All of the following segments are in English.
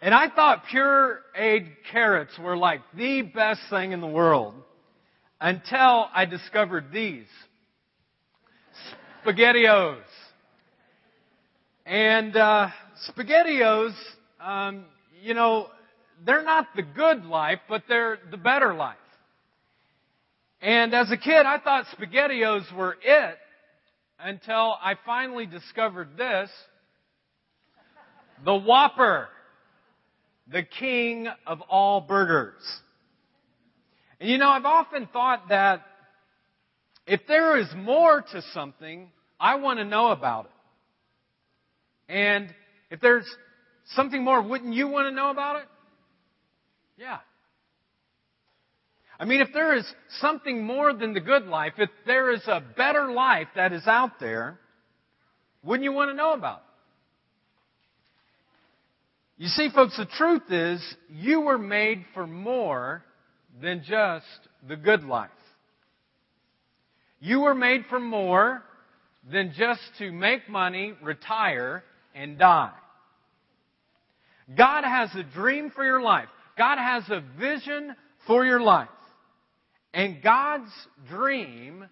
And I thought pureed carrots were like the best thing in the world until I discovered these. SpaghettiOs. And uh, SpaghettiOs, um, you know, they're not the good life, but they're the better life. And as a kid, I thought SpaghettiOs were it until I finally discovered this. The Whopper. The king of all burgers. And you know, I've often thought that if there is more to something, I want to know about it. And if there's something more, wouldn't you want to know about it? Yeah. I mean, if there is something more than the good life, if there is a better life that is out there, wouldn't you want to know about it? You see, folks, the truth is, you were made for more than just the good life. You were made for more than just to make money, retire, and die. God has a dream for your life. God has a vision for your life. And God's dream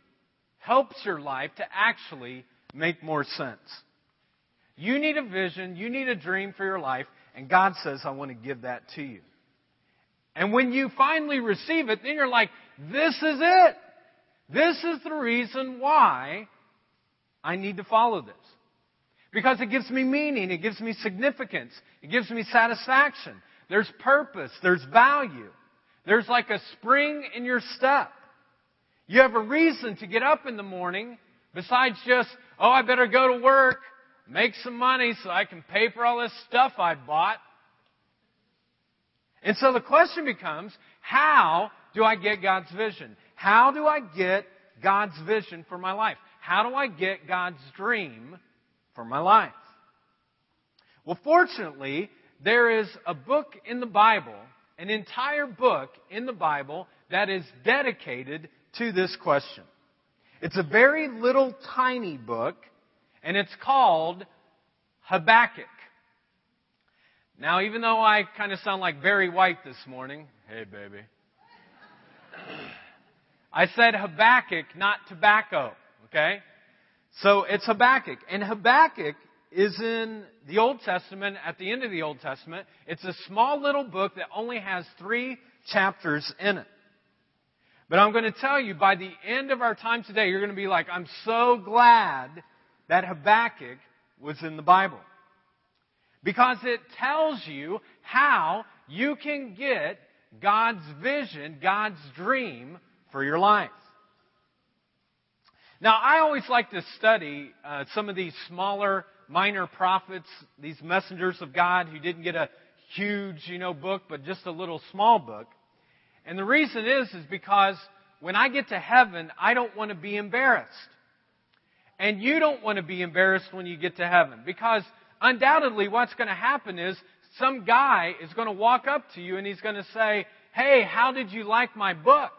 helps your life to actually make more sense. You need a vision, you need a dream for your life, and God says, I want to give that to you. And when you finally receive it, then you're like, this is it. This is the reason why I need to follow this. Because it gives me meaning, it gives me significance, it gives me satisfaction. There's purpose, there's value. There's like a spring in your step. You have a reason to get up in the morning besides just, oh, I better go to work, make some money so I can pay for all this stuff I bought. And so the question becomes, how do I get God's vision? How do I get God's vision for my life? How do I get God's dream for my life? Well, fortunately, there is a book in the Bible, an entire book in the Bible that is dedicated to this question. It's a very little tiny book, and it's called Habakkuk. Now, even though I kind of sound like Barry White this morning, hey baby, I said Habakkuk, not tobacco, okay? So it's Habakkuk. And Habakkuk is in the Old Testament, at the end of the Old Testament. It's a small little book that only has three chapters in it. But I'm going to tell you, by the end of our time today, you're going to be like, I'm so glad that Habakkuk was in the Bible. Because it tells you how you can get God's vision, God's dream for your life. Now, I always like to study uh, some of these smaller, minor prophets, these messengers of God who didn't get a huge, you know, book, but just a little small book. And the reason is, is because when I get to heaven, I don't want to be embarrassed. And you don't want to be embarrassed when you get to heaven because undoubtedly what's going to happen is some guy is going to walk up to you and he's going to say, Hey, how did you like my book?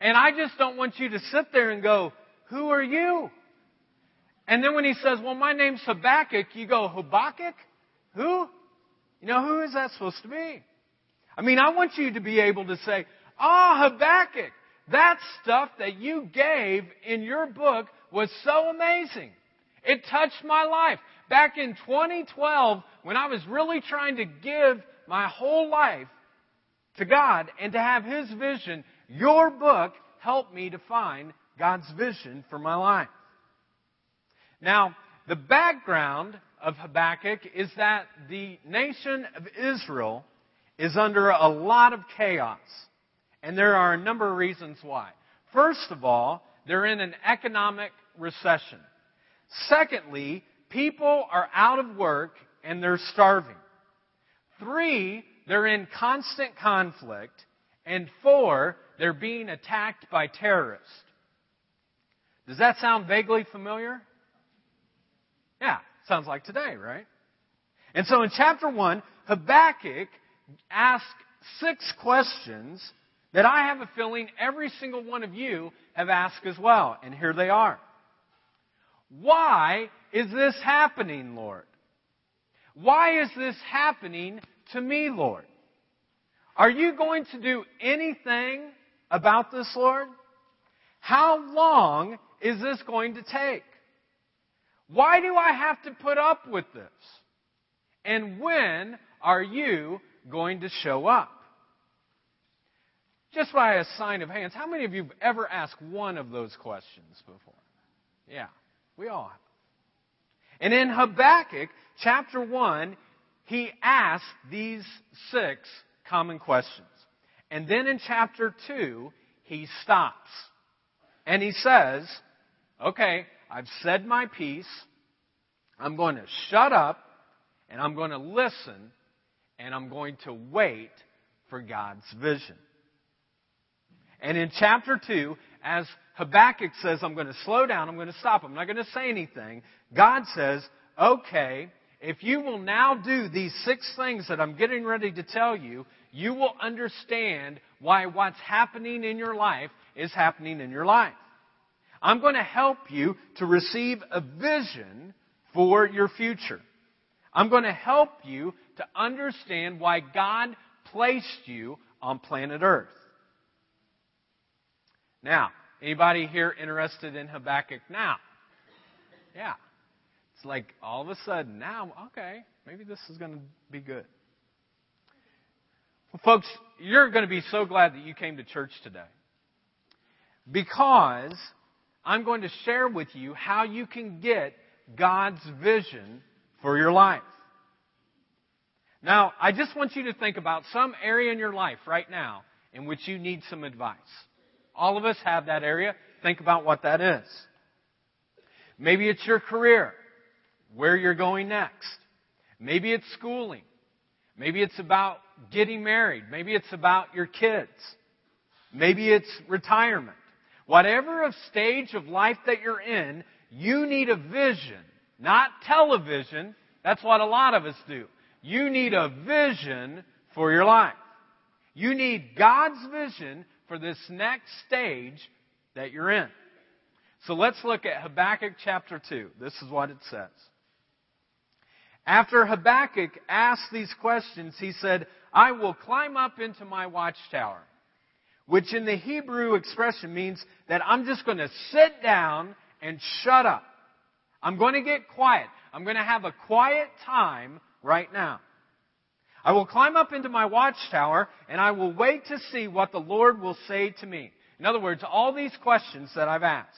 And I just don't want you to sit there and go, Who are you? And then when he says, Well, my name's Habakkuk, you go, Habakkuk? Who? You know, who is that supposed to be? I mean, I want you to be able to say, Ah, oh, Habakkuk, that stuff that you gave in your book was so amazing. It touched my life back in 2012 when I was really trying to give my whole life to God and to have His vision, your book helped me to find God's vision for my life. Now, the background of Habakkuk is that the nation of Israel is under a lot of chaos. And there are a number of reasons why. First of all, they're in an economic recession. Secondly, people are out of work and they're starving. Three, they're in constant conflict. And four, they're being attacked by terrorists. Does that sound vaguely familiar? Yeah, sounds like today, right? And so in chapter 1, Habakkuk asks six questions that I have a feeling every single one of you have asked as well. And here they are. Why is this happening, Lord? Why is this happening to me, Lord? Are you going to do anything about this, Lord? How long is this going to take? Why do I have to put up with this? And when are you going to show up? Just by a sign of hands, how many of you have ever asked one of those questions before? Yeah, we all have. And in Habakkuk chapter 1, he asks these six common questions. And then in chapter 2, he stops. And he says, okay, I've said my piece. I'm going to shut up and I'm going to listen and I'm going to wait for God's vision. And in chapter 2, as Habakkuk says, I'm going to slow down, I'm going to stop, I'm not going to say anything, God says, okay, if you will now do these six things that I'm getting ready to tell you, you will understand why what's happening in your life is happening in your life. I'm going to help you to receive a vision for your future. I'm going to help you to understand why God placed you on planet Earth. Now, anybody here interested in Habakkuk now? Yeah. It's like all of a sudden, now, okay, maybe this is going to be good. Well, folks, you're going to be so glad that you came to church today. Because I'm going to share with you how you can get God's vision for your life. Now, I just want you to think about some area in your life right now in which you need some advice. All of us have that area. Think about what that is. Maybe it's your career, where you're going next. Maybe it's schooling. Maybe it's about getting married. Maybe it's about your kids. Maybe it's retirement. Whatever stage of life that you're in, you need a vision, not television. That's what a lot of us do. You need a vision for your life. You need God's vision for this next stage that you're in. So let's look at Habakkuk chapter 2. This is what it says. After Habakkuk asked these questions, he said, I will climb up into my watchtower, which in the Hebrew expression means that I'm just going to sit down and shut up. I'm going to get quiet. I'm going to have a quiet time right now. I will climb up into my watchtower and I will wait to see what the Lord will say to me. In other words, all these questions that I've asked.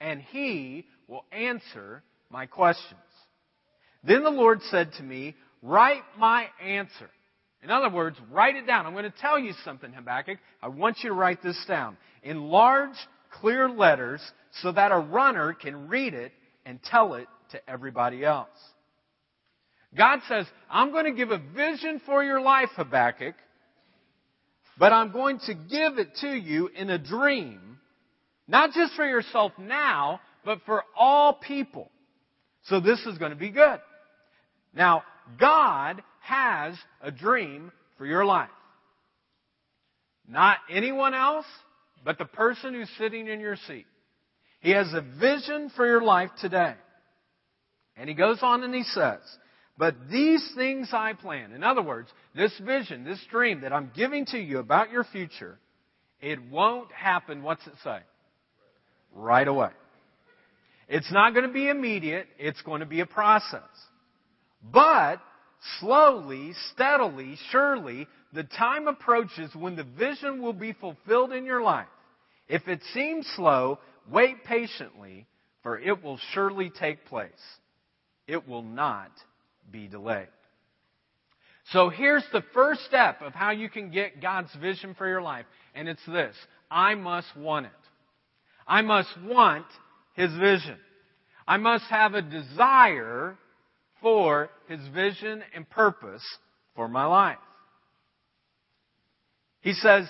And He will answer my questions. Then the Lord said to me, write my answer. In other words, write it down. I'm going to tell you something, Habakkuk. I want you to write this down in large, clear letters so that a runner can read it and tell it to everybody else. God says, I'm going to give a vision for your life, Habakkuk, but I'm going to give it to you in a dream, not just for yourself now, but for all people. So this is going to be good. Now, God has a dream for your life. Not anyone else, but the person who's sitting in your seat. He has a vision for your life today. And he goes on and he says, but these things I plan. In other words, this vision, this dream that I'm giving to you about your future, it won't happen, what's it say? Right away. It's not going to be immediate, it's going to be a process. But slowly, steadily, surely, the time approaches when the vision will be fulfilled in your life. If it seems slow, wait patiently, for it will surely take place. It will not be delayed. So here's the first step of how you can get God's vision for your life, and it's this I must want it. I must want His vision. I must have a desire for His vision and purpose for my life. He says,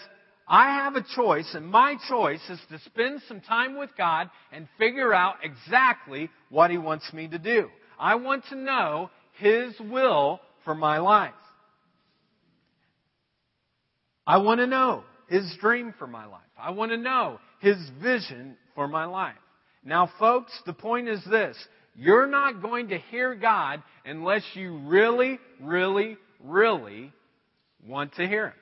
I have a choice, and my choice is to spend some time with God and figure out exactly what He wants me to do. I want to know his will for my life. I want to know His dream for my life. I want to know His vision for my life. Now, folks, the point is this. you're not going to hear God unless you really, really, really want to hear Him.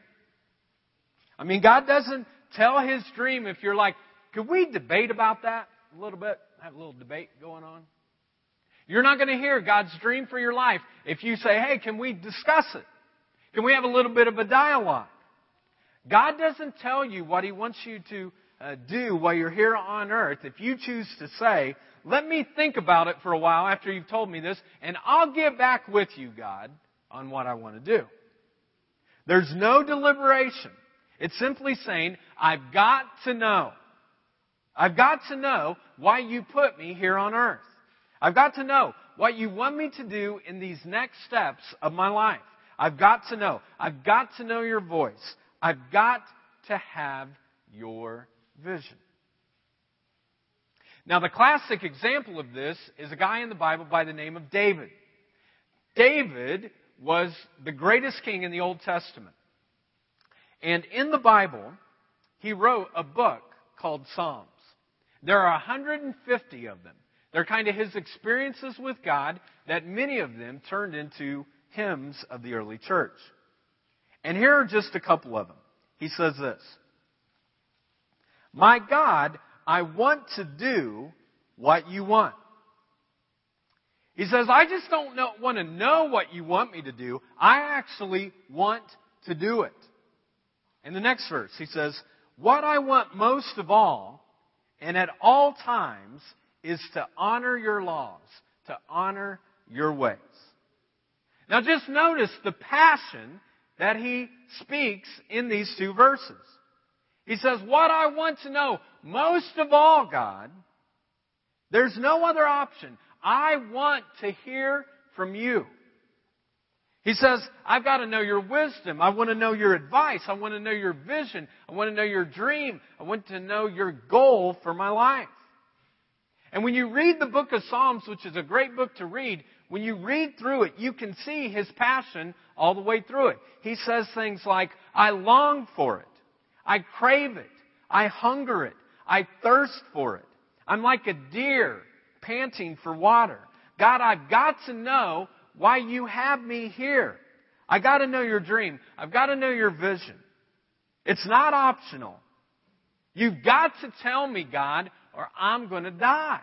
I mean, God doesn't tell His dream if you're like, could we debate about that a little bit? Have a little debate going on? You're not going to hear God's dream for your life if you say, hey, can we discuss it? Can we have a little bit of a dialogue? God doesn't tell you what He wants you to uh, do while you're here on earth if you choose to say, let me think about it for a while after you've told me this, and I'll get back with you, God, on what I want to do. There's no deliberation. It's simply saying, I've got to know. I've got to know why you put me here on earth. I've got to know what you want me to do in these next steps of my life. I've got to know. I've got to know your voice. I've got to have your vision. Now, the classic example of this is a guy in the Bible by the name of David. David was the greatest king in the Old Testament. And in the Bible, he wrote a book called Psalms. There are 150 of them. They're kind of his experiences with God that many of them turned into hymns of the early church. And here are just a couple of them. He says this My God, I want to do what you want. He says, I just don't know, want to know what you want me to do. I actually want to do it. In the next verse, he says, What I want most of all, and at all times, is to honor your laws, to honor your ways. Now just notice the passion that he speaks in these two verses. He says, What I want to know most of all, God, there's no other option. I want to hear from you. He says, I've got to know your wisdom. I want to know your advice. I want to know your vision. I want to know your dream. I want to know your goal for my life. And when you read the book of Psalms, which is a great book to read, when you read through it, you can see his passion all the way through it. He says things like, I long for it. I crave it. I hunger it. I thirst for it. I'm like a deer panting for water. God, I've got to know why you have me here. I've got to know your dream. I've got to know your vision. It's not optional. You've got to tell me, God, or I'm going to die.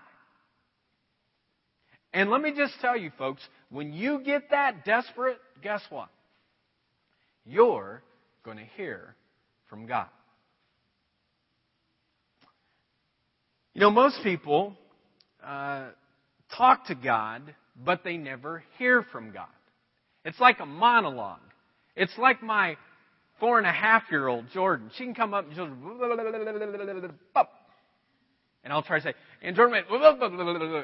And let me just tell you, folks, when you get that desperate, guess what? You're going to hear from God. You know, most people uh, talk to God, but they never hear from God. It's like a monologue. It's like my four and a half year old Jordan. She can come up and just and I'll try to say, went,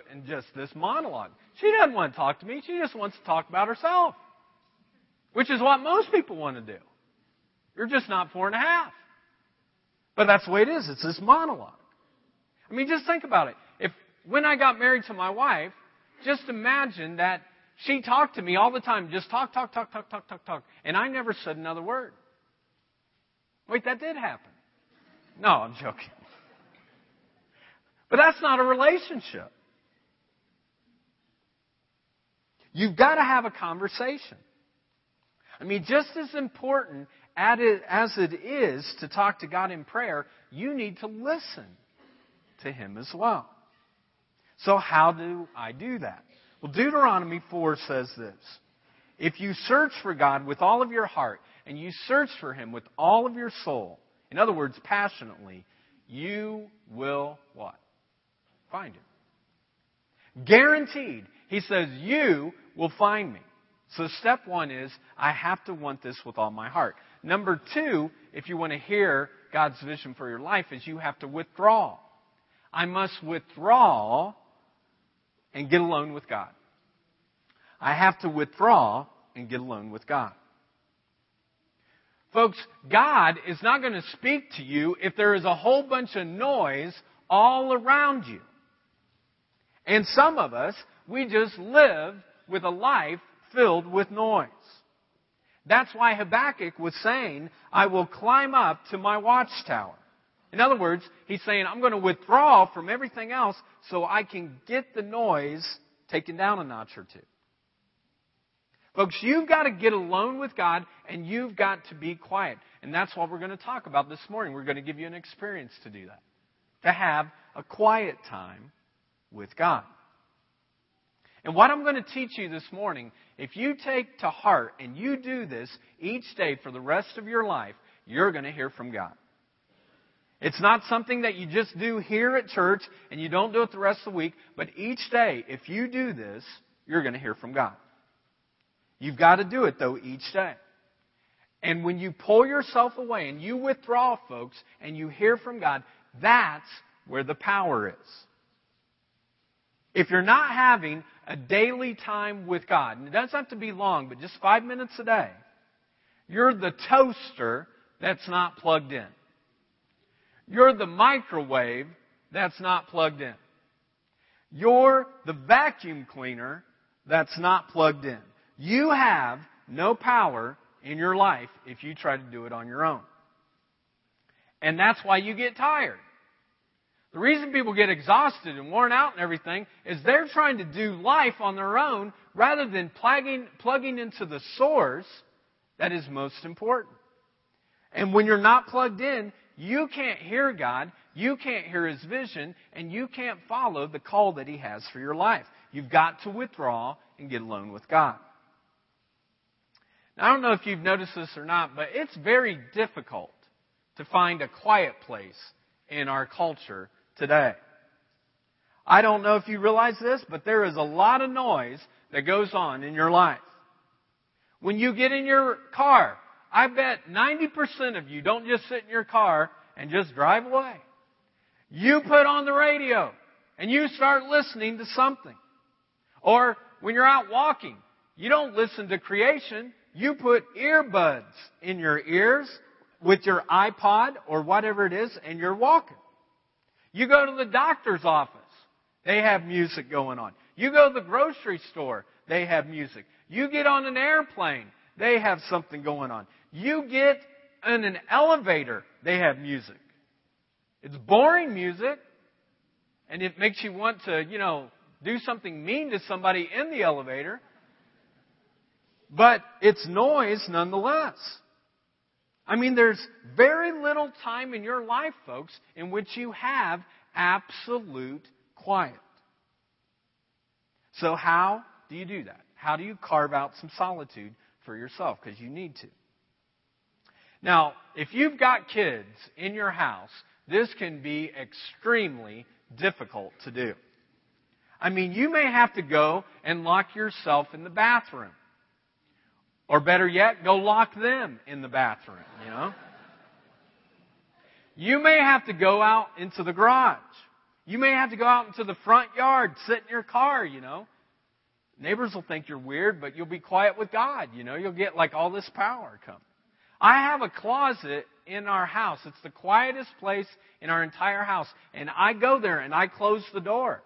and just this monologue. She doesn't want to talk to me. She just wants to talk about herself. Which is what most people want to do. You're just not four and a half. But that's the way it is. It's this monologue. I mean, just think about it. If, when I got married to my wife, just imagine that she talked to me all the time. Just talk, talk, talk, talk, talk, talk, talk. And I never said another word. Wait, that did happen. No, I'm joking. But that's not a relationship. You've got to have a conversation. I mean, just as important as it is to talk to God in prayer, you need to listen to Him as well. So, how do I do that? Well, Deuteronomy 4 says this If you search for God with all of your heart, and you search for Him with all of your soul, in other words, passionately, you will what? Find him. Guaranteed. He says, You will find me. So step one is, I have to want this with all my heart. Number two, if you want to hear God's vision for your life, is you have to withdraw. I must withdraw and get alone with God. I have to withdraw and get alone with God. Folks, God is not going to speak to you if there is a whole bunch of noise all around you. And some of us, we just live with a life filled with noise. That's why Habakkuk was saying, I will climb up to my watchtower. In other words, he's saying, I'm going to withdraw from everything else so I can get the noise taken down a notch or two. Folks, you've got to get alone with God and you've got to be quiet. And that's what we're going to talk about this morning. We're going to give you an experience to do that. To have a quiet time with God. And what I'm going to teach you this morning, if you take to heart and you do this each day for the rest of your life, you're going to hear from God. It's not something that you just do here at church and you don't do it the rest of the week, but each day, if you do this, you're going to hear from God. You've got to do it, though, each day. And when you pull yourself away and you withdraw, folks, and you hear from God, that's where the power is. If you're not having a daily time with God, and it doesn't have to be long, but just five minutes a day, you're the toaster that's not plugged in. You're the microwave that's not plugged in. You're the vacuum cleaner that's not plugged in. You have no power in your life if you try to do it on your own. And that's why you get tired. The reason people get exhausted and worn out and everything is they're trying to do life on their own rather than plugging, plugging into the source that is most important. And when you're not plugged in, you can't hear God, you can't hear His vision, and you can't follow the call that He has for your life. You've got to withdraw and get alone with God. Now, I don't know if you've noticed this or not, but it's very difficult to find a quiet place in our culture today. I don't know if you realize this, but there is a lot of noise that goes on in your life. When you get in your car, I bet 90% of you don't just sit in your car and just drive away. You put on the radio and you start listening to something. Or when you're out walking, you don't listen to creation. You put earbuds in your ears with your iPod or whatever it is and you're walking. You go to the doctor's office. They have music going on. You go to the grocery store. They have music. You get on an airplane. They have something going on. You get in an elevator. They have music. It's boring music. And it makes you want to, you know, do something mean to somebody in the elevator. But it's noise nonetheless. I mean, there's very little time in your life, folks, in which you have absolute quiet. So, how do you do that? How do you carve out some solitude for yourself? Because you need to. Now, if you've got kids in your house, this can be extremely difficult to do. I mean, you may have to go and lock yourself in the bathroom. Or better yet, go lock them in the bathroom, you know? You may have to go out into the garage. You may have to go out into the front yard, sit in your car, you know. Neighbors will think you're weird, but you'll be quiet with God, you know. You'll get like all this power come. I have a closet in our house. It's the quietest place in our entire house. And I go there and I close the door.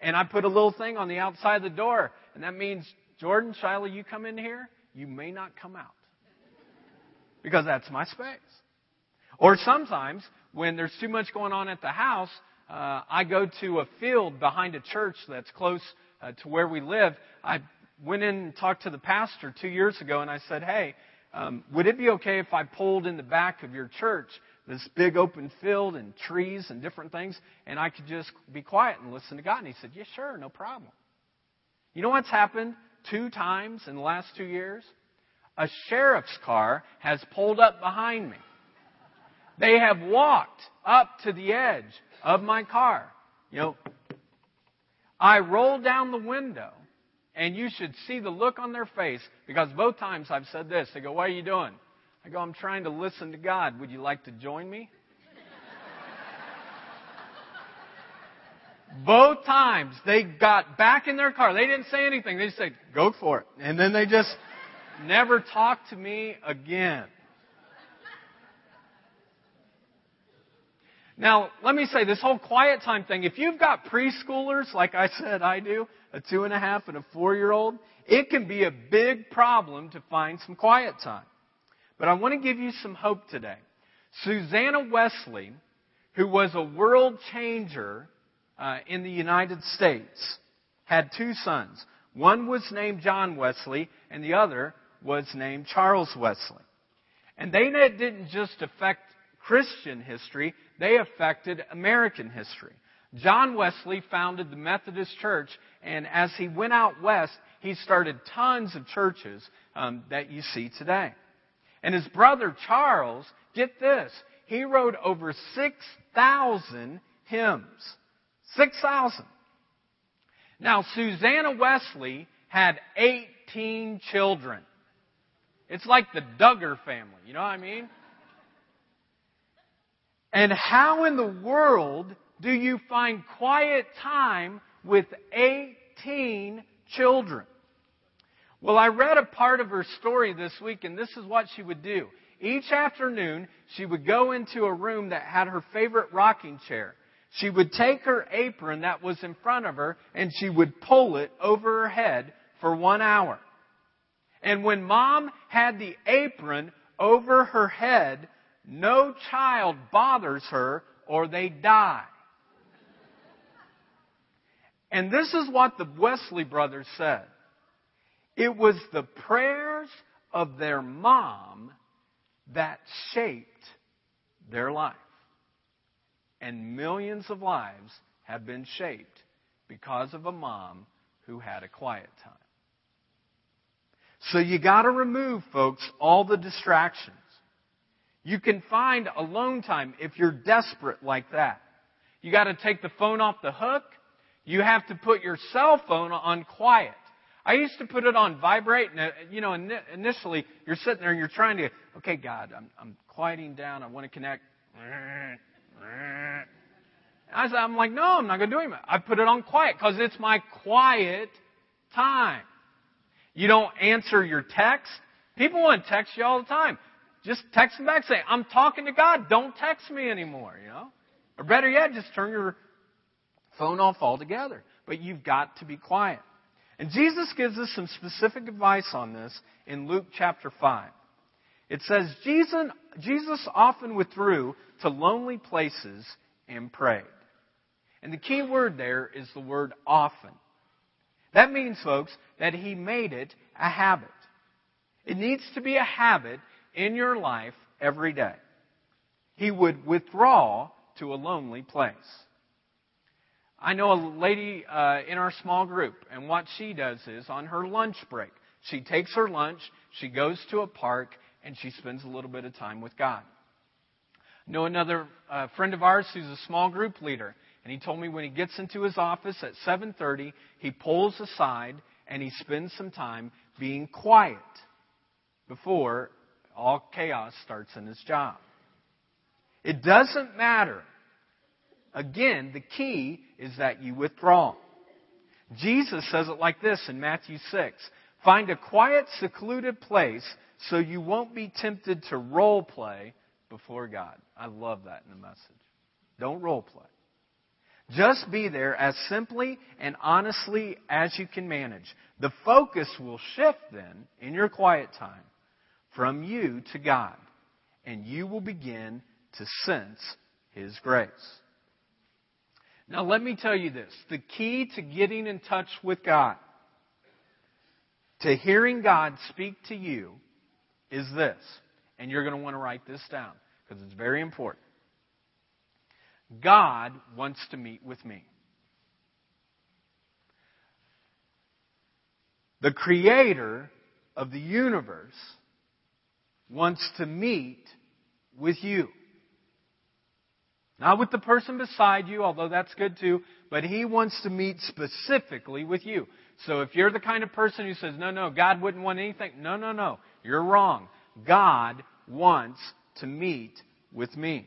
And I put a little thing on the outside of the door. And that means, Jordan, Shiloh, you come in here you may not come out. Because that's my space. Or sometimes, when there's too much going on at the house, uh, I go to a field behind a church that's close uh, to where we live. I went in and talked to the pastor two years ago, and I said, Hey, um, would it be okay if I pulled in the back of your church this big open field and trees and different things, and I could just be quiet and listen to God? And he said, Yeah, sure, no problem. You know what's happened two times in the last two years, a sheriff's car has pulled up behind me. They have walked up to the edge of my car. You know, I roll down the window, and you should see the look on their face because both times I've said this. They go, What are you doing? I go, I'm trying to listen to God. Would you like to join me? Both times they got back in their car. They didn't say anything. They just said, go for it. And then they just never talked to me again. Now, let me say this whole quiet time thing, if you've got preschoolers, like I said I do, a two and a half and a four year old, it can be a big problem to find some quiet time. But I want to give you some hope today. Susanna Wesley, who was a world changer uh, in the United States. had two sons. One was named John Wesley, and the other was named Charles Wesley. And they didn't just affect Christian history, they affected American history. John Wesley founded the Methodist Church, and as he went out west, he started tons of churches um, that you see today. And his brother Charles, get this, he wrote over 6,000 hymns. 6,000. Now, Susanna Wesley had 18 children. It's like the Duggar family, you know what I mean? And how in the world do you find quiet time with 18 children? Well, I read a part of her story this week, and this is what she would do. Each afternoon, she would go into a room that had her favorite rocking chair. She would take her apron that was in front of her and she would pull it over her head for one hour. And when mom had the apron over her head, no child bothers her or they die. And this is what the Wesley brothers said. It was the prayers of their mom that shaped their life. And millions of lives have been shaped because of a mom who had a quiet time. So you gotta remove, folks, all the distractions. You can find alone time if you're desperate like that. You gotta take the phone off the hook. You have to put your cell phone on quiet. I used to put it on vibrate, and uh, you know, initially you're sitting there and you're trying to, okay, God, I'm, I'm quieting down. I want to connect. I said, I'm like, no, I'm not going to do it. I put it on quiet because it's my quiet time. You don't answer your text. People want to text you all the time. Just text them back, say, I'm talking to God. Don't text me anymore, you know? Or better yet, just turn your phone off altogether. But you've got to be quiet. And Jesus gives us some specific advice on this in Luke chapter 5. It says, Jesus, Jesus often withdrew to lonely places and prayed. And the key word there is the word often. That means, folks, that he made it a habit. It needs to be a habit in your life every day. He would withdraw to a lonely place. I know a lady uh, in our small group, and what she does is on her lunch break, she takes her lunch, she goes to a park, and she spends a little bit of time with God. I know another uh, friend of ours who's a small group leader, and he told me when he gets into his office at 7:30, he pulls aside and he spends some time being quiet before all chaos starts in his job. It doesn't matter Again, the key is that you withdraw. Jesus says it like this in Matthew 6 Find a quiet, secluded place so you won't be tempted to role play before God. I love that in the message. Don't role play. Just be there as simply and honestly as you can manage. The focus will shift then in your quiet time from you to God, and you will begin to sense His grace. Now, let me tell you this the key to getting in touch with God, to hearing God speak to you, is this. And you're going to want to write this down because it's very important. God wants to meet with me. The creator of the universe wants to meet with you. Not with the person beside you, although that's good too, but He wants to meet specifically with you. So if you're the kind of person who says, no, no, God wouldn't want anything, no, no, no, you're wrong. God wants to meet with me.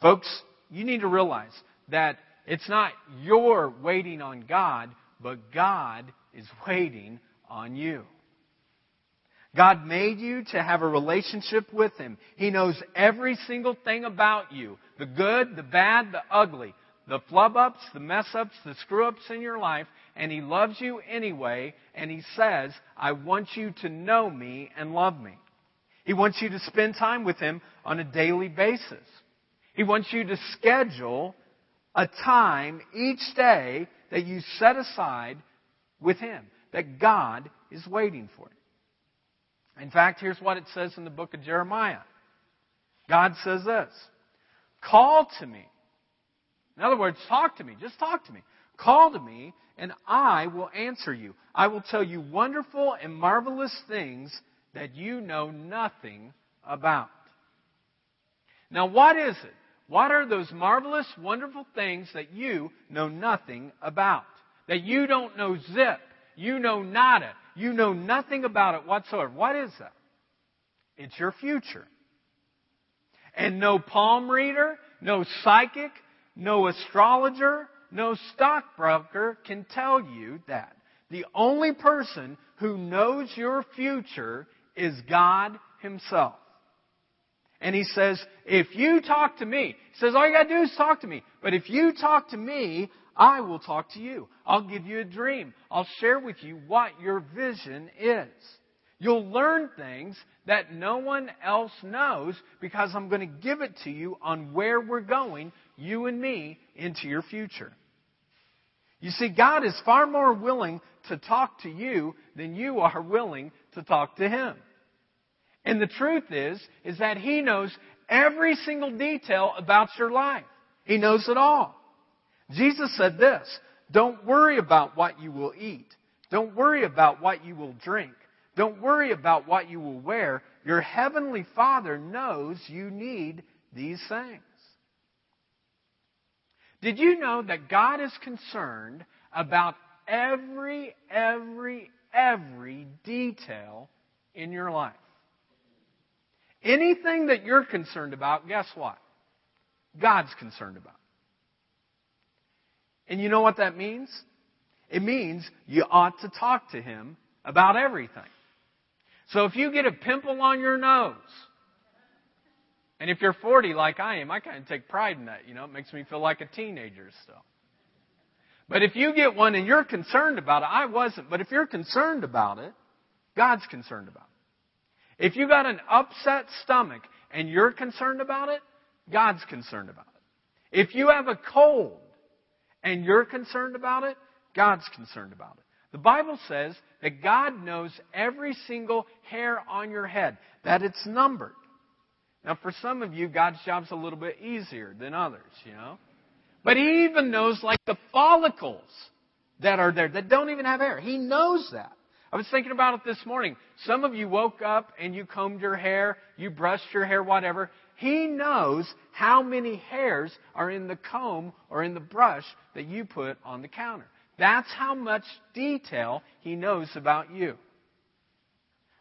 Folks, you need to realize that it's not your waiting on God, but God is waiting on you. God made you to have a relationship with Him. He knows every single thing about you. The good, the bad, the ugly. The flub ups, the mess ups, the screw ups in your life. And He loves you anyway. And He says, I want you to know me and love me. He wants you to spend time with Him on a daily basis. He wants you to schedule a time each day that you set aside with Him, that God is waiting for you. In fact, here's what it says in the book of Jeremiah. God says this Call to me. In other words, talk to me. Just talk to me. Call to me, and I will answer you. I will tell you wonderful and marvelous things that you know nothing about. Now, what is it? What are those marvelous, wonderful things that you know nothing about? That you don't know zip. You know nada. You know nothing about it whatsoever. What is that? It's your future. And no palm reader, no psychic, no astrologer, no stockbroker can tell you that. The only person who knows your future is God Himself. And He says, if you talk to me, He says, all you gotta do is talk to me. But if you talk to me, I will talk to you. I'll give you a dream. I'll share with you what your vision is. You'll learn things that no one else knows because I'm going to give it to you on where we're going, you and me, into your future. You see, God is far more willing to talk to you than you are willing to talk to Him. And the truth is, is that He knows every single detail about your life. He knows it all. Jesus said this, don't worry about what you will eat. Don't worry about what you will drink. Don't worry about what you will wear. Your heavenly Father knows you need these things. Did you know that God is concerned about every, every, every detail in your life? Anything that you're concerned about, guess what? God's concerned about. And you know what that means? It means you ought to talk to Him about everything. So if you get a pimple on your nose, and if you're 40 like I am, I kind of take pride in that. You know, it makes me feel like a teenager still. But if you get one and you're concerned about it, I wasn't, but if you're concerned about it, God's concerned about it. If you got an upset stomach and you're concerned about it, God's concerned about it. If you have a cold and you're concerned about it, God's concerned about it. The Bible says that God knows every single hair on your head, that it's numbered. Now, for some of you, God's job's a little bit easier than others, you know. But He even knows, like, the follicles that are there that don't even have hair. He knows that. I was thinking about it this morning. Some of you woke up and you combed your hair, you brushed your hair, whatever. He knows how many hairs are in the comb or in the brush that you put on the counter. That's how much detail He knows about you.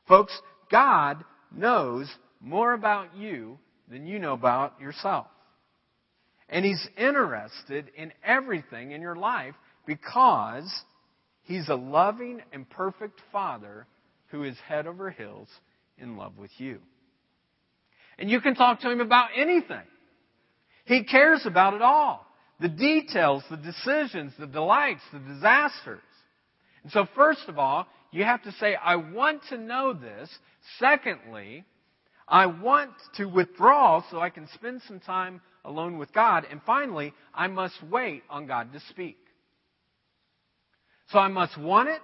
Folks, God knows more about you than you know about yourself. And He's interested in everything in your life because He's a loving and perfect Father who is head over heels in love with you. And you can talk to Him about anything. He cares about it all. The details, the decisions, the delights, the disasters. And so first of all, you have to say, I want to know this. Secondly, I want to withdraw so I can spend some time alone with God. And finally, I must wait on God to speak. So I must want it,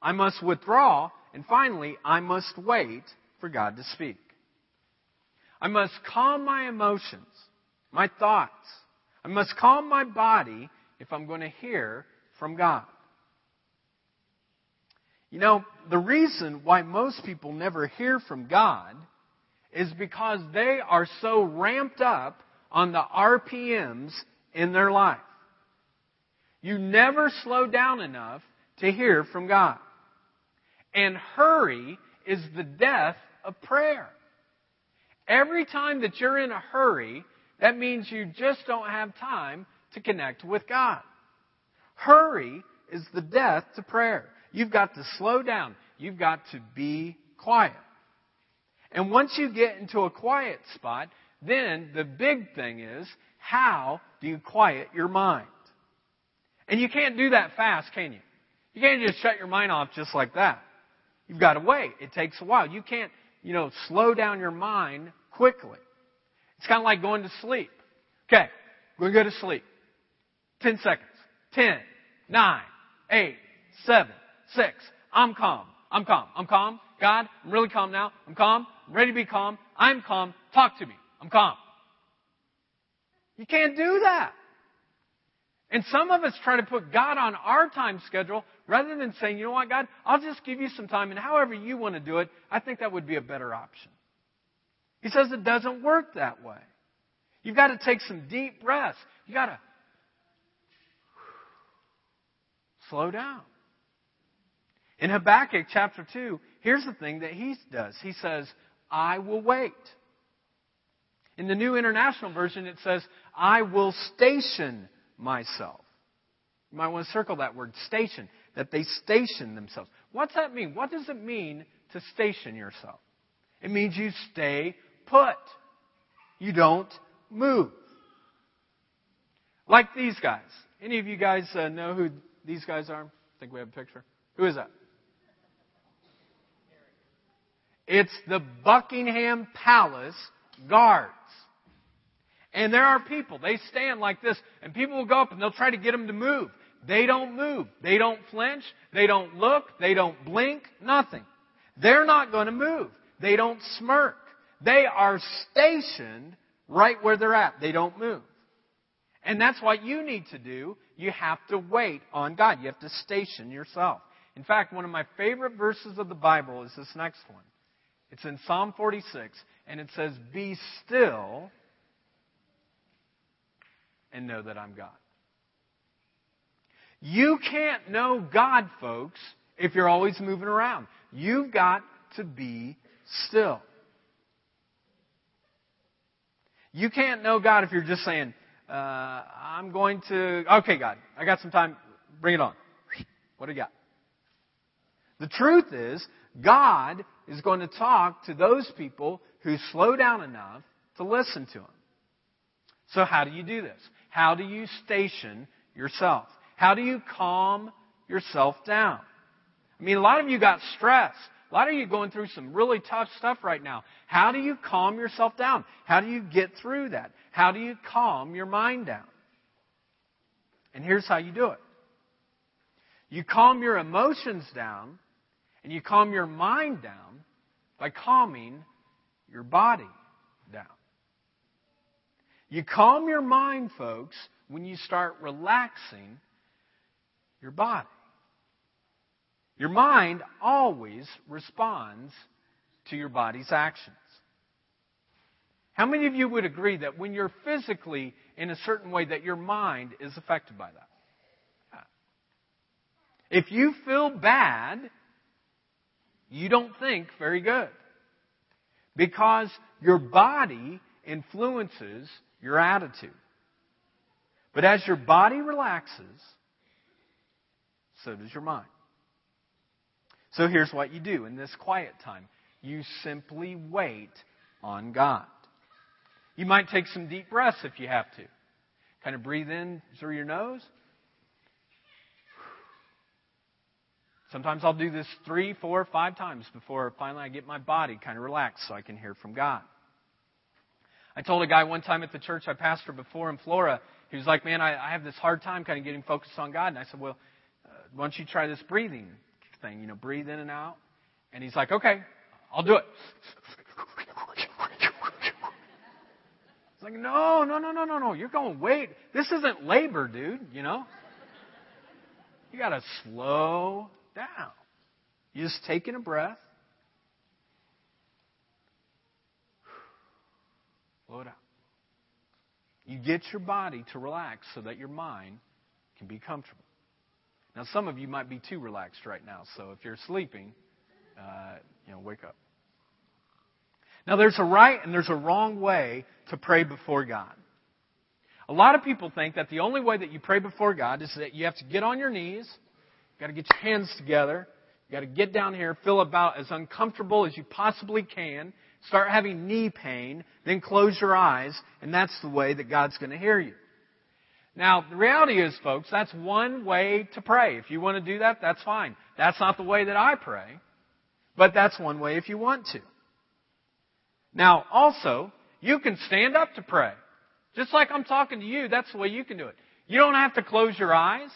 I must withdraw, and finally, I must wait for God to speak. I must calm my emotions, my thoughts. I must calm my body if I'm going to hear from God. You know, the reason why most people never hear from God is because they are so ramped up on the RPMs in their life. You never slow down enough to hear from God. And hurry is the death of prayer. Every time that you're in a hurry, that means you just don't have time to connect with God. Hurry is the death to prayer. You've got to slow down. You've got to be quiet. And once you get into a quiet spot, then the big thing is, how do you quiet your mind? And you can't do that fast, can you? You can't just shut your mind off just like that. You've got to wait. It takes a while. You can't, you know, slow down your mind quickly. It's kind of like going to sleep. Okay, we're going to go to sleep. Ten seconds. Ten, nine, eight, seven, six. I'm calm. I'm calm. I'm calm. God, I'm really calm now. I'm calm. Ready to be calm. I'm calm. Talk to me. I'm calm. You can't do that. And some of us try to put God on our time schedule rather than saying, you know what, God, I'll just give you some time and however you want to do it, I think that would be a better option. He says it doesn't work that way. You've got to take some deep breaths. You've got to slow down. In Habakkuk chapter 2, here's the thing that he does. He says, I will wait. In the New International Version, it says, I will station myself. You might want to circle that word, station, that they station themselves. What's that mean? What does it mean to station yourself? It means you stay put. You don't move. Like these guys. Any of you guys uh, know who these guys are? I think we have a picture. Who is that? It's the Buckingham Palace Guards. And there are people, they stand like this, and people will go up and they'll try to get them to move. They don't move. They don't flinch. They don't look. They don't blink. Nothing. They're not going to move. They don't smirk. They are stationed right where they're at. They don't move. And that's what you need to do. You have to wait on God. You have to station yourself. In fact, one of my favorite verses of the Bible is this next one. It's in Psalm 46, and it says, Be still and know that I'm God. You can't know God, folks, if you're always moving around. You've got to be still. You can't know God if you're just saying, uh, I'm going to, okay, God, I got some time. Bring it on. What do you got? The truth is, God is going to talk to those people who slow down enough to listen to Him. So how do you do this? How do you station yourself? How do you calm yourself down? I mean, a lot of you got stress. A lot of you going through some really tough stuff right now. How do you calm yourself down? How do you get through that? How do you calm your mind down? And here's how you do it. You calm your emotions down and you calm your mind down by calming your body down. You calm your mind, folks, when you start relaxing your body. Your mind always responds to your body's actions. How many of you would agree that when you're physically in a certain way that your mind is affected by that? If you feel bad, you don't think very good. Because your body influences your attitude. But as your body relaxes, so does your mind. So here's what you do in this quiet time you simply wait on God. You might take some deep breaths if you have to. Kind of breathe in through your nose. Sometimes I'll do this three, four, five times before finally I get my body kind of relaxed so I can hear from God. I told a guy one time at the church I pastored before in Florida, he was like, Man, I, I have this hard time kind of getting focused on God. And I said, Well, uh, why don't you try this breathing thing? You know, breathe in and out. And he's like, Okay, I'll do it. It's like, no, no, no, no, no, no. You're going, wait. This isn't labor, dude, you know? You got to slow down. You just taking a breath. Slow down. You get your body to relax so that your mind can be comfortable. Now, some of you might be too relaxed right now, so if you're sleeping, uh, you know, wake up. Now, there's a right and there's a wrong way to pray before God. A lot of people think that the only way that you pray before God is that you have to get on your knees, you got to get your hands together, You've got to get down here, feel about as uncomfortable as you possibly can, start having knee pain, then close your eyes, and that's the way that God's going to hear you. Now, the reality is, folks, that's one way to pray. If you want to do that, that's fine. That's not the way that I pray, but that's one way if you want to. Now, also, you can stand up to pray. Just like I'm talking to you, that's the way you can do it. You don't have to close your eyes.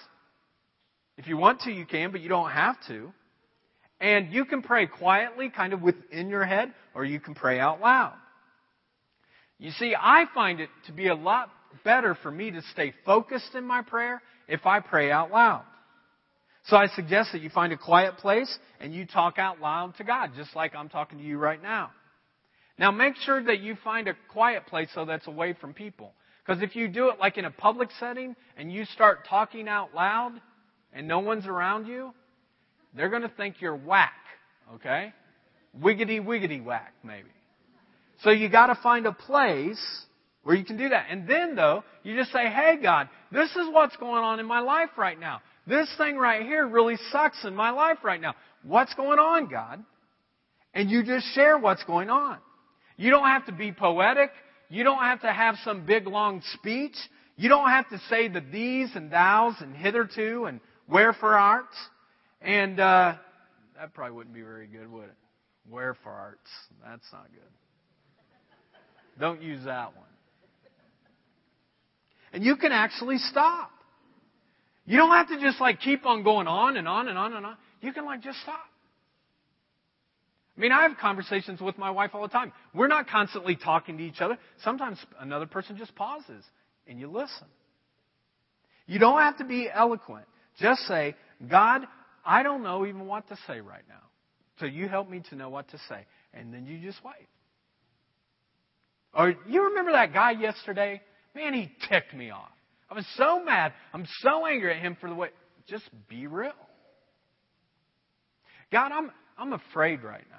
If you want to, you can, but you don't have to. And you can pray quietly, kind of within your head, or you can pray out loud. You see, I find it to be a lot better for me to stay focused in my prayer if I pray out loud. So I suggest that you find a quiet place and you talk out loud to God, just like I'm talking to you right now. Now make sure that you find a quiet place so that's away from people. Because if you do it like in a public setting and you start talking out loud and no one's around you, they're going to think you're whack, okay? Wiggity wiggity whack, maybe. So you got to find a place where you can do that. And then though, you just say, "Hey God, this is what's going on in my life right now. This thing right here really sucks in my life right now. What's going on, God?" And you just share what's going on. You don't have to be poetic. You don't have to have some big long speech. You don't have to say the these and thous and hitherto and wherefore arts. And uh, that probably wouldn't be very good, would it? Wherefore arts. That's not good. Don't use that one. And you can actually stop. You don't have to just like keep on going on and on and on and on. You can like just stop. I mean, I have conversations with my wife all the time. We're not constantly talking to each other. Sometimes another person just pauses and you listen. You don't have to be eloquent. Just say, God, I don't know even what to say right now. So you help me to know what to say. And then you just wait. Or you remember that guy yesterday? Man, he ticked me off. I was so mad. I'm so angry at him for the way. Just be real. God, I'm, I'm afraid right now.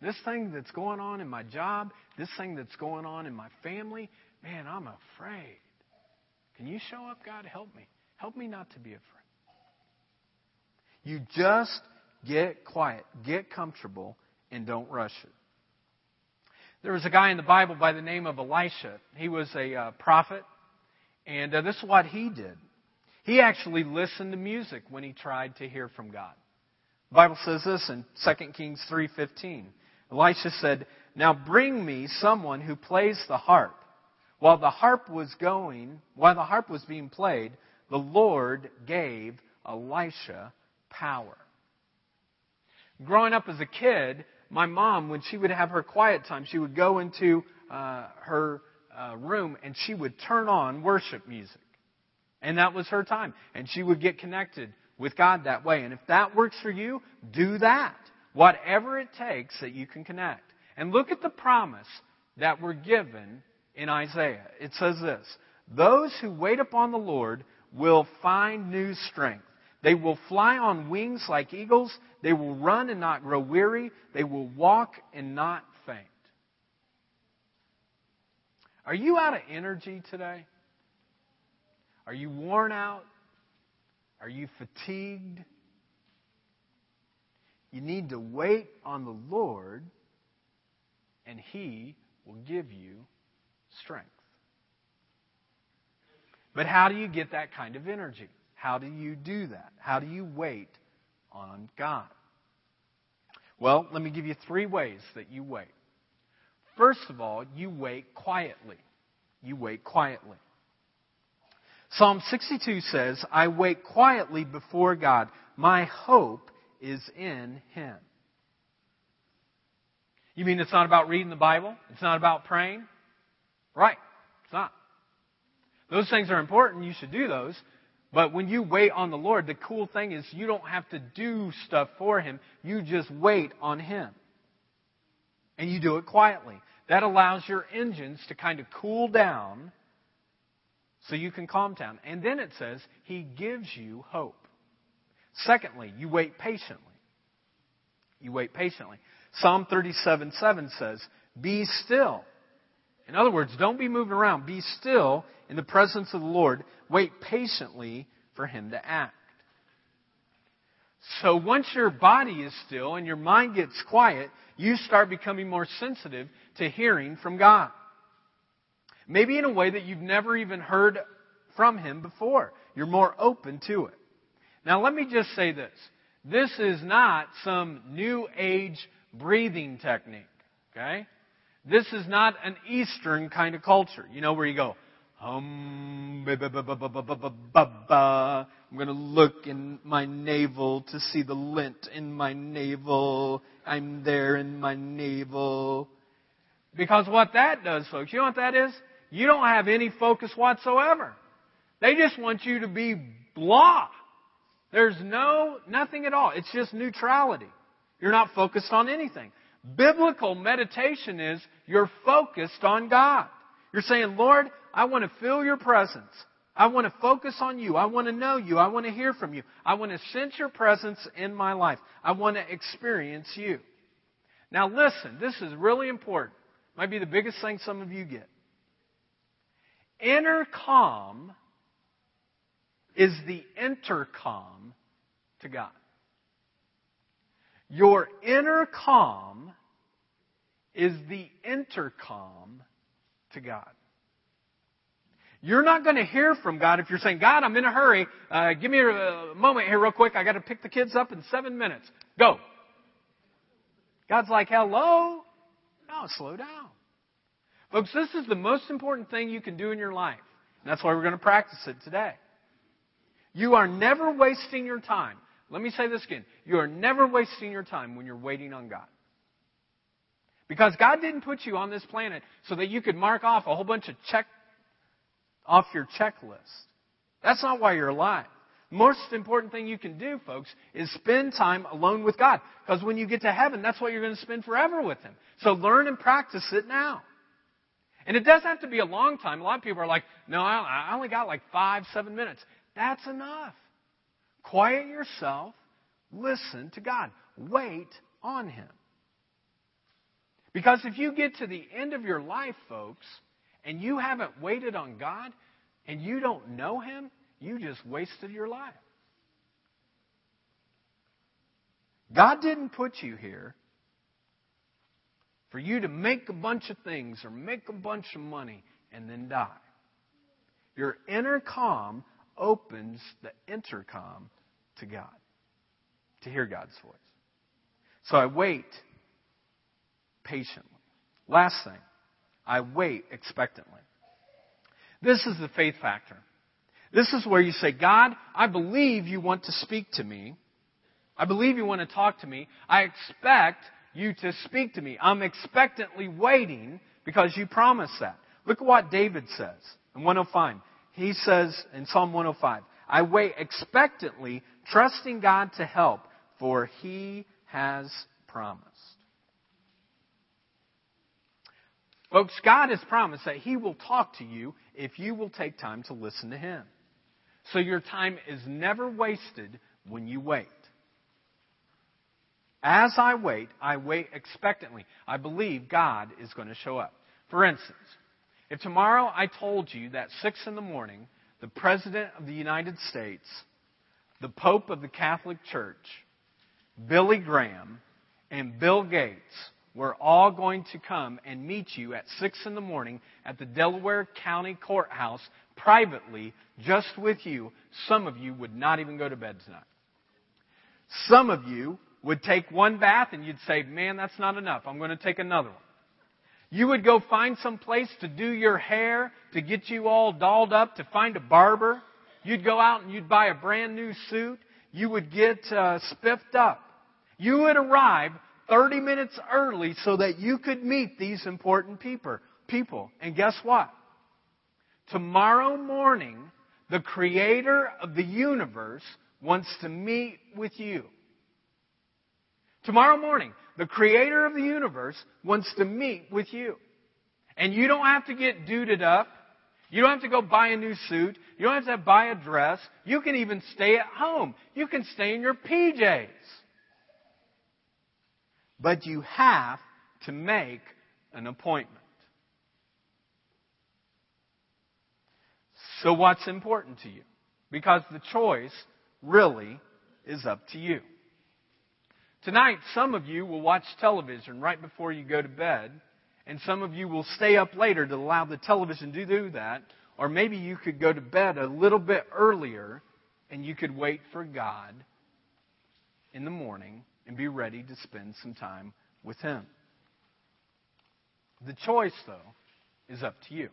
This thing that's going on in my job, this thing that's going on in my family, man, I'm afraid. Can you show up, God? Help me. Help me not to be afraid. You just get quiet, get comfortable, and don't rush it. There was a guy in the Bible by the name of Elisha. He was a uh, prophet, and uh, this is what he did. He actually listened to music when he tried to hear from God. The Bible says this in 2 Kings 3:15. Elisha said, "Now bring me someone who plays the harp." While the harp was going, while the harp was being played, the Lord gave Elisha power. Growing up as a kid, my mom, when she would have her quiet time, she would go into uh, her uh, room and she would turn on worship music. And that was her time. And she would get connected with God that way. And if that works for you, do that. Whatever it takes that you can connect. And look at the promise that we're given in Isaiah. It says this Those who wait upon the Lord will find new strength. They will fly on wings like eagles. They will run and not grow weary. They will walk and not faint. Are you out of energy today? Are you worn out? Are you fatigued? You need to wait on the Lord, and He will give you strength. But how do you get that kind of energy? How do you do that? How do you wait on God? Well, let me give you three ways that you wait. First of all, you wait quietly. You wait quietly. Psalm 62 says, I wait quietly before God. My hope is in Him. You mean it's not about reading the Bible? It's not about praying? Right. It's not. Those things are important. You should do those. But when you wait on the Lord, the cool thing is you don't have to do stuff for Him. You just wait on Him. And you do it quietly. That allows your engines to kind of cool down so you can calm down. And then it says, He gives you hope. Secondly, you wait patiently. You wait patiently. Psalm 37 7 says, Be still. In other words, don't be moving around. Be still in the presence of the Lord. Wait patiently for Him to act. So once your body is still and your mind gets quiet, you start becoming more sensitive to hearing from God. Maybe in a way that you've never even heard from Him before. You're more open to it. Now let me just say this. This is not some new age breathing technique. Okay? This is not an Eastern kind of culture, you know, where you go, um, ba, ba, ba, I'm going to look in my navel to see the lint in my navel. I'm there in my navel. Because what that does, folks, you know what that is? You don't have any focus whatsoever. They just want you to be blah. There's no, nothing at all. It's just neutrality. You're not focused on anything. Biblical meditation is you're focused on God. You're saying, Lord, I want to feel your presence. I want to focus on you. I want to know you. I want to hear from you. I want to sense your presence in my life. I want to experience you. Now listen, this is really important. Might be the biggest thing some of you get. Inner calm is the intercom to God. Your inner calm is the intercom to God. You're not going to hear from God if you're saying, God, I'm in a hurry. Uh, give me a moment here real quick. I got to pick the kids up in seven minutes. Go. God's like, hello? No, slow down. Folks, this is the most important thing you can do in your life. And that's why we're going to practice it today. You are never wasting your time. Let me say this again. You are never wasting your time when you're waiting on God. Because God didn't put you on this planet so that you could mark off a whole bunch of check off your checklist. That's not why you're alive. Most important thing you can do, folks, is spend time alone with God. Because when you get to heaven, that's what you're going to spend forever with Him. So learn and practice it now. And it doesn't have to be a long time. A lot of people are like, no, I only got like five, seven minutes. That's enough. Quiet yourself. Listen to God. Wait on Him. Because if you get to the end of your life, folks, and you haven't waited on God and you don't know Him, you just wasted your life. God didn't put you here for you to make a bunch of things or make a bunch of money and then die. Your inner calm opens the intercom to God, to hear God's voice. So I wait patiently. Last thing, I wait expectantly. This is the faith factor. This is where you say, God, I believe you want to speak to me. I believe you want to talk to me. I expect you to speak to me. I'm expectantly waiting because you promised that. Look at what David says in 105. He says in Psalm 105, I wait expectantly, trusting God to help, for he has promised. Folks, God has promised that He will talk to you if you will take time to listen to Him. So your time is never wasted when you wait. As I wait, I wait expectantly. I believe God is going to show up. For instance, if tomorrow I told you that 6 in the morning, the President of the United States, the Pope of the Catholic Church, Billy Graham, and Bill Gates we're all going to come and meet you at 6 in the morning at the Delaware County Courthouse privately, just with you. Some of you would not even go to bed tonight. Some of you would take one bath and you'd say, man, that's not enough. I'm going to take another one. You would go find some place to do your hair, to get you all dolled up, to find a barber. You'd go out and you'd buy a brand new suit. You would get uh, spiffed up. You would arrive 30 minutes early so that you could meet these important people. And guess what? Tomorrow morning, the creator of the universe wants to meet with you. Tomorrow morning, the creator of the universe wants to meet with you. And you don't have to get duded up. You don't have to go buy a new suit. You don't have to buy a dress. You can even stay at home. You can stay in your PJs. But you have to make an appointment. So, what's important to you? Because the choice really is up to you. Tonight, some of you will watch television right before you go to bed, and some of you will stay up later to allow the television to do that, or maybe you could go to bed a little bit earlier and you could wait for God in the morning and be ready to spend some time with Him. The choice, though, is up to you.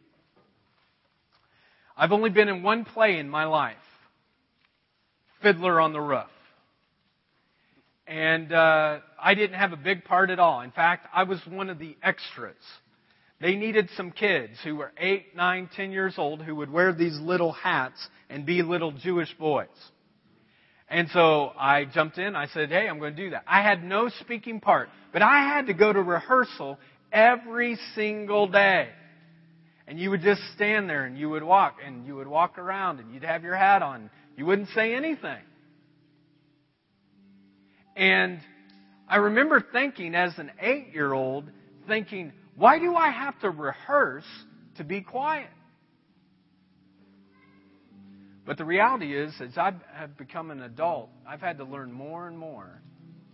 I've only been in one play in my life Fiddler on the Roof. And uh, I didn't have a big part at all. In fact, I was one of the extras. They needed some kids who were eight, nine, ten years old who would wear these little hats and be little Jewish boys. And so I jumped in. I said, Hey, I'm going to do that. I had no speaking part, but I had to go to rehearsal every single day. And you would just stand there and you would walk and you would walk around and you'd have your hat on. You wouldn't say anything. And I remember thinking as an eight year old, thinking, why do I have to rehearse to be quiet? But the reality is, as I have become an adult, I've had to learn more and more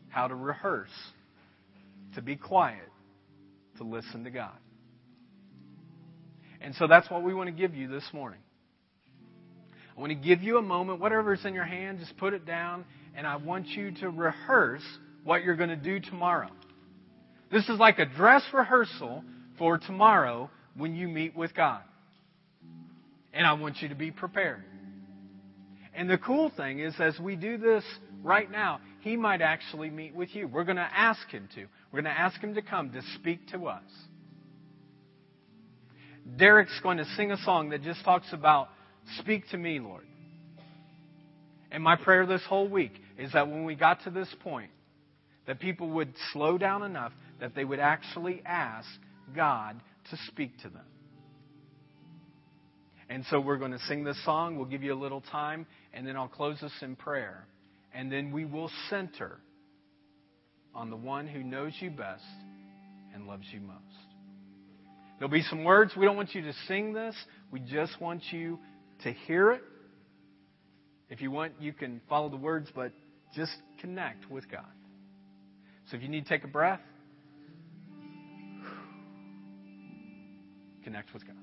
how to rehearse, to be quiet, to listen to God. And so that's what we want to give you this morning. I want to give you a moment, whatever's in your hand, just put it down, and I want you to rehearse what you're going to do tomorrow. This is like a dress rehearsal for tomorrow when you meet with God. And I want you to be prepared. And the cool thing is, as we do this right now, He might actually meet with you. We're going to ask Him to. We're going to ask Him to come to speak to us. Derek's going to sing a song that just talks about, Speak to me, Lord. And my prayer this whole week is that when we got to this point, that people would slow down enough that they would actually ask God to speak to them. And so we're going to sing this song. We'll give you a little time, and then I'll close us in prayer. And then we will center on the one who knows you best and loves you most. There'll be some words. We don't want you to sing this. We just want you to hear it. If you want, you can follow the words, but just connect with God. So if you need to take a breath, connect with God.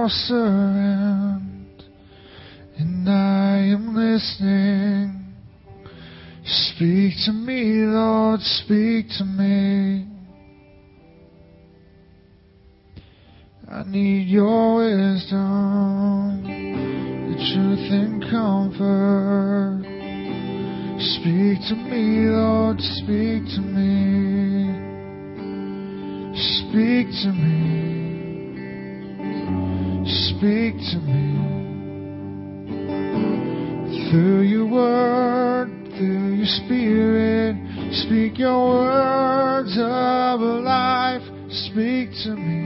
Your servant, and I am listening. Speak to me, Lord, speak to me. I need your wisdom, the truth and comfort. Speak to me, Lord, speak to me. Speak to me. Speak to me through your word, through your spirit. Speak your words of life. Speak to me.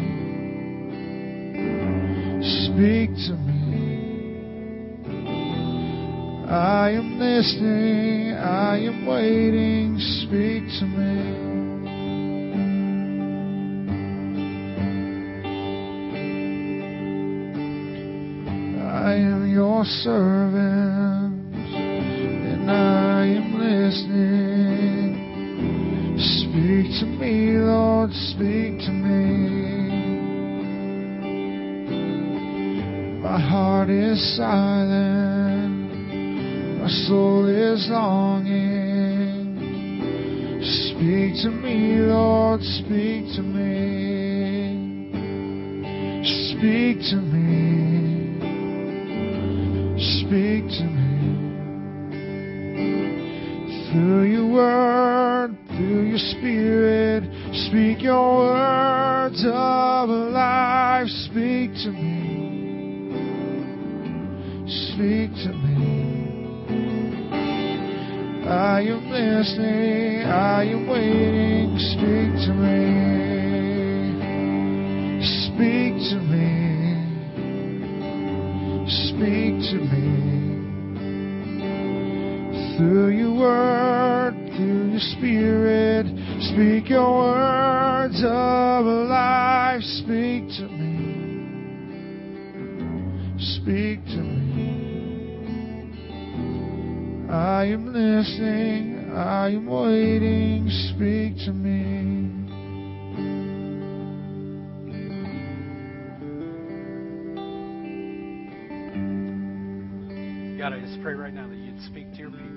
Speak to me. I am listening. I am waiting. Speak to me. Servant, and I am listening. Speak to me, Lord, speak to me. My heart is silent, my soul is longing. Speak to me, Lord, speak to me. Speak to me. Your spirit. Speak your words of life. Speak to me. Speak to me. I am listening. I am waiting. Speak to me. Speak to me. Speak to me through your word, through your spirit. Speak your words of life. Speak to me. Speak to me. I am listening. I am waiting. Speak to me. God, I just pray right now that you'd speak to your people.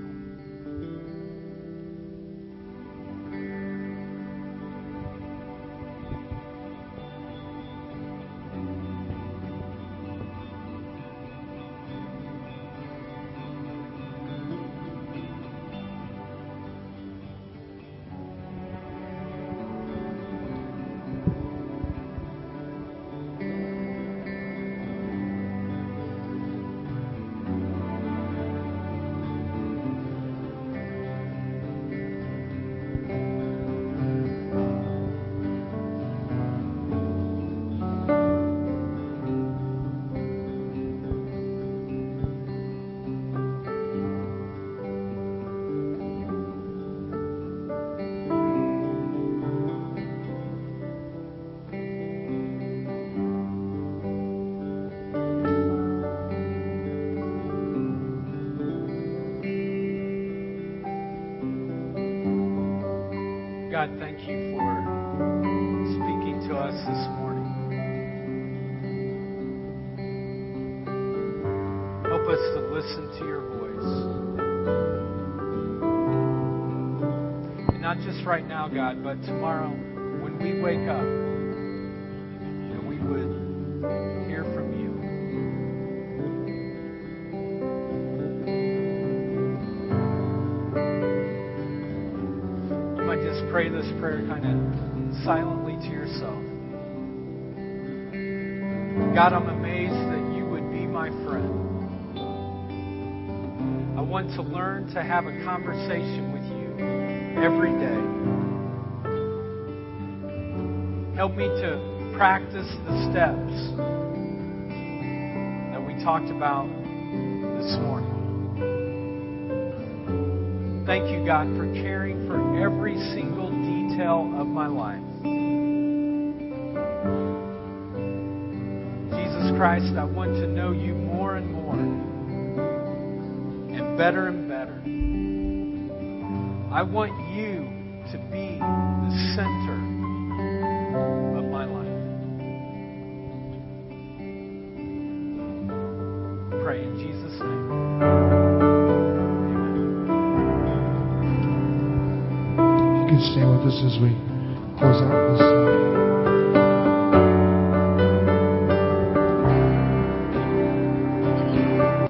Thank you for speaking to us this morning. Help us to listen to your voice. And not just right now, God, but tomorrow when we wake up, this prayer kind of silently to yourself. God, I'm amazed that you would be my friend. I want to learn to have a conversation with you every day. Help me to practice the steps that we talked about this morning. Thank you, God, for caring for every single detail of my life. Jesus Christ, I want to know you more and more, and better and better. I want you